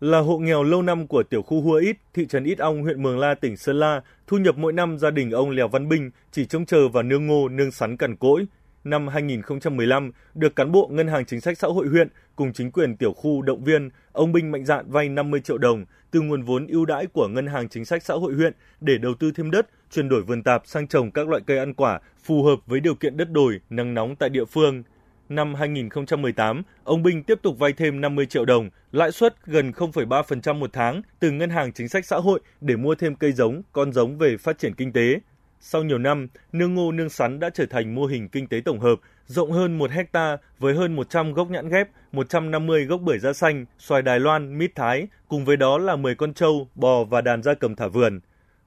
Là hộ nghèo lâu năm của tiểu khu Hua Ít, thị trấn Ít Ong, huyện Mường La, tỉnh Sơn La, thu nhập mỗi năm gia đình ông Lèo Văn Bình chỉ trông chờ vào nương ngô, nương sắn cằn cỗi. Năm 2015, được cán bộ Ngân hàng Chính sách Xã hội huyện cùng chính quyền tiểu khu động viên, ông Bình mạnh dạn vay 50 triệu đồng từ nguồn vốn ưu đãi của Ngân hàng Chính sách Xã hội huyện để đầu tư thêm đất, chuyển đổi vườn tạp sang trồng các loại cây ăn quả phù hợp với điều kiện đất đồi, nắng nóng tại địa phương. Năm 2018, ông Bình tiếp tục vay thêm 50 triệu đồng, lãi suất gần 0,3% một tháng từ Ngân hàng Chính sách Xã hội để mua thêm cây giống, con giống về phát triển kinh tế. Sau nhiều năm, nương ngô nương sắn đã trở thành mô hình kinh tế tổng hợp, rộng hơn 1 hecta với hơn 100 gốc nhãn ghép, 150 gốc bưởi da xanh, xoài Đài Loan, mít Thái, cùng với đó là 10 con trâu, bò và đàn gia cầm thả vườn.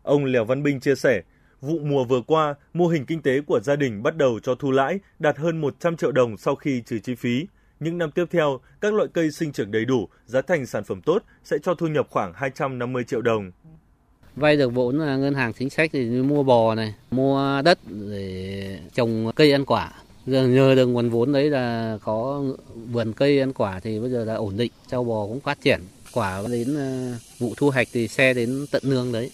Ông Lèo Văn Binh chia sẻ, vụ mùa vừa qua, mô hình kinh tế của gia đình bắt đầu cho thu lãi, đạt hơn 100 triệu đồng sau khi trừ chi phí. Những năm tiếp theo, các loại cây sinh trưởng đầy đủ, giá thành sản phẩm tốt sẽ cho thu nhập khoảng 250 triệu đồng. Vay được vốn là ngân hàng chính sách thì mua bò này, mua đất để trồng cây ăn quả. Giờ nhờ được nguồn vốn đấy là có vườn cây ăn quả thì bây giờ là ổn định, châu bò cũng phát triển. Quả đến ờ, vụ thu hoạch thì xe đến tận nương đấy.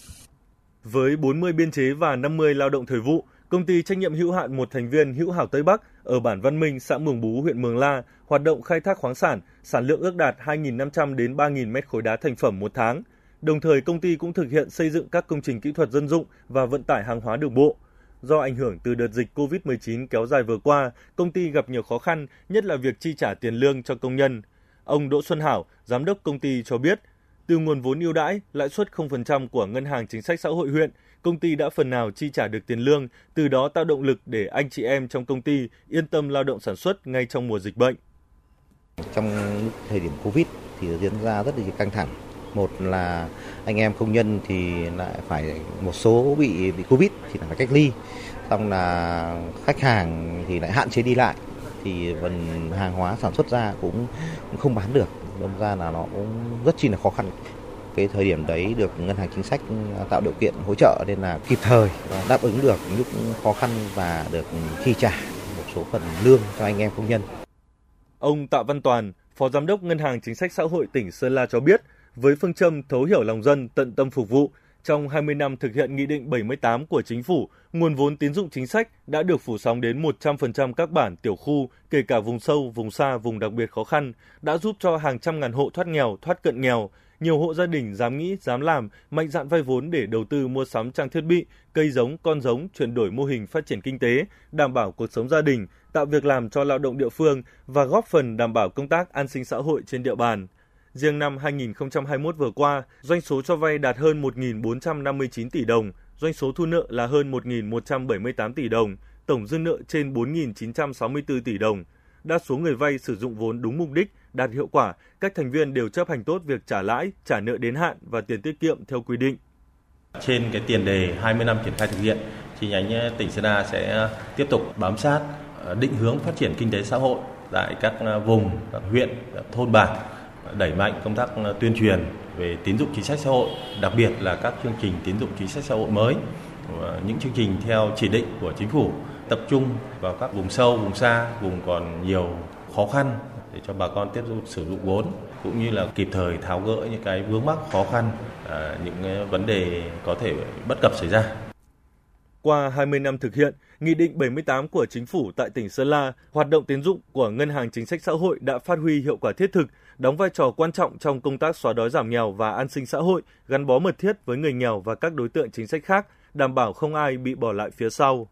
Với 40 biên chế và 50 lao động thời vụ, công ty trách nhiệm hữu hạn một thành viên Hữu Hảo Tây Bắc ở bản Văn Minh, xã Mường Bú, huyện Mường La hoạt động khai thác khoáng sản, sản lượng ước đạt 2.500 đến 3.000 mét khối đá thành phẩm một tháng. Đồng thời công ty cũng thực hiện xây dựng các công trình kỹ thuật dân dụng và vận tải hàng hóa đường bộ. Do ảnh hưởng từ đợt dịch COVID-19 kéo dài vừa qua, công ty gặp nhiều khó khăn, nhất là việc chi trả tiền lương cho công nhân. Ông Đỗ Xuân Hảo, giám đốc công ty cho biết, từ nguồn vốn ưu đãi, lãi suất 0% của Ngân hàng Chính sách Xã hội huyện, công ty đã phần nào chi trả được tiền lương, từ đó tạo động lực để anh chị em trong công ty yên tâm lao động sản xuất ngay trong mùa dịch bệnh. Trong thời điểm Covid thì diễn ra rất là căng thẳng. Một là anh em công nhân thì lại phải một số bị bị Covid thì phải cách ly. Xong là khách hàng thì lại hạn chế đi lại thì phần hàng hóa sản xuất ra cũng không bán được đâm ra là nó cũng rất chi là khó khăn cái thời điểm đấy được ngân hàng chính sách à, tạo điều kiện hỗ trợ nên là kịp thời đáp ứng được lúc khó khăn và được chi trả một số phần lương cho anh em công nhân. Ông Tạ Văn Toàn, Phó Giám đốc Ngân hàng Chính sách Xã hội tỉnh Sơn La cho biết, với phương châm thấu hiểu lòng dân, tận tâm phục vụ, trong 20 năm thực hiện Nghị định 78 của Chính phủ, nguồn vốn tín dụng chính sách đã được phủ sóng đến 100% các bản tiểu khu, kể cả vùng sâu, vùng xa, vùng đặc biệt khó khăn, đã giúp cho hàng trăm ngàn hộ thoát nghèo, thoát cận nghèo. Nhiều hộ gia đình dám nghĩ, dám làm, mạnh dạn vay vốn để đầu tư mua sắm trang thiết bị, cây giống, con giống, chuyển đổi mô hình phát triển kinh tế, đảm bảo cuộc sống gia đình, tạo việc làm cho lao động địa phương và góp phần đảm bảo công tác an sinh xã hội trên địa bàn. Riêng năm 2021 vừa qua, doanh số cho vay đạt hơn 1.459 tỷ đồng, doanh số thu nợ là hơn 1.178 tỷ đồng, tổng dư nợ trên 4.964 tỷ đồng. Đa số người vay sử dụng vốn đúng mục đích, đạt hiệu quả, các thành viên đều chấp hành tốt việc trả lãi, trả nợ đến hạn và tiền tiết kiệm theo quy định. Trên cái tiền đề 20 năm triển khai thực hiện, chi nhánh eh, tỉnh Sơn La sẽ eh, tiếp tục bám sát ờ, định hướng phát triển kinh tế xã hội tại các eh, vùng, các huyện, các thôn bản đẩy mạnh công tác ờ, tuyên truyền về tín dụng chính sách xã hội, đặc biệt là các chương trình tín dụng chính sách xã hội mới, ờ, những chương trình theo chỉ định của chính phủ tập trung vào các vùng sâu, vùng xa, vùng còn nhiều khó khăn để cho bà con tiếp tục sử dụng vốn cũng như là kịp thời tháo gỡ những cái vướng mắc khó khăn, ờ, những vấn đề có thể bất cập xảy ra. Qua 20 năm thực hiện, Nghị định 78 của Chính phủ tại tỉnh Sơn La, hoạt động tín dụng của Ngân hàng Chính sách Xã hội đã phát huy hiệu quả thiết thực, đóng vai trò quan trọng trong công tác xóa đói giảm nghèo và an sinh xã hội, gắn bó mật thiết với người nghèo và các đối tượng chính sách khác, đảm bảo không ai bị bỏ lại phía sau.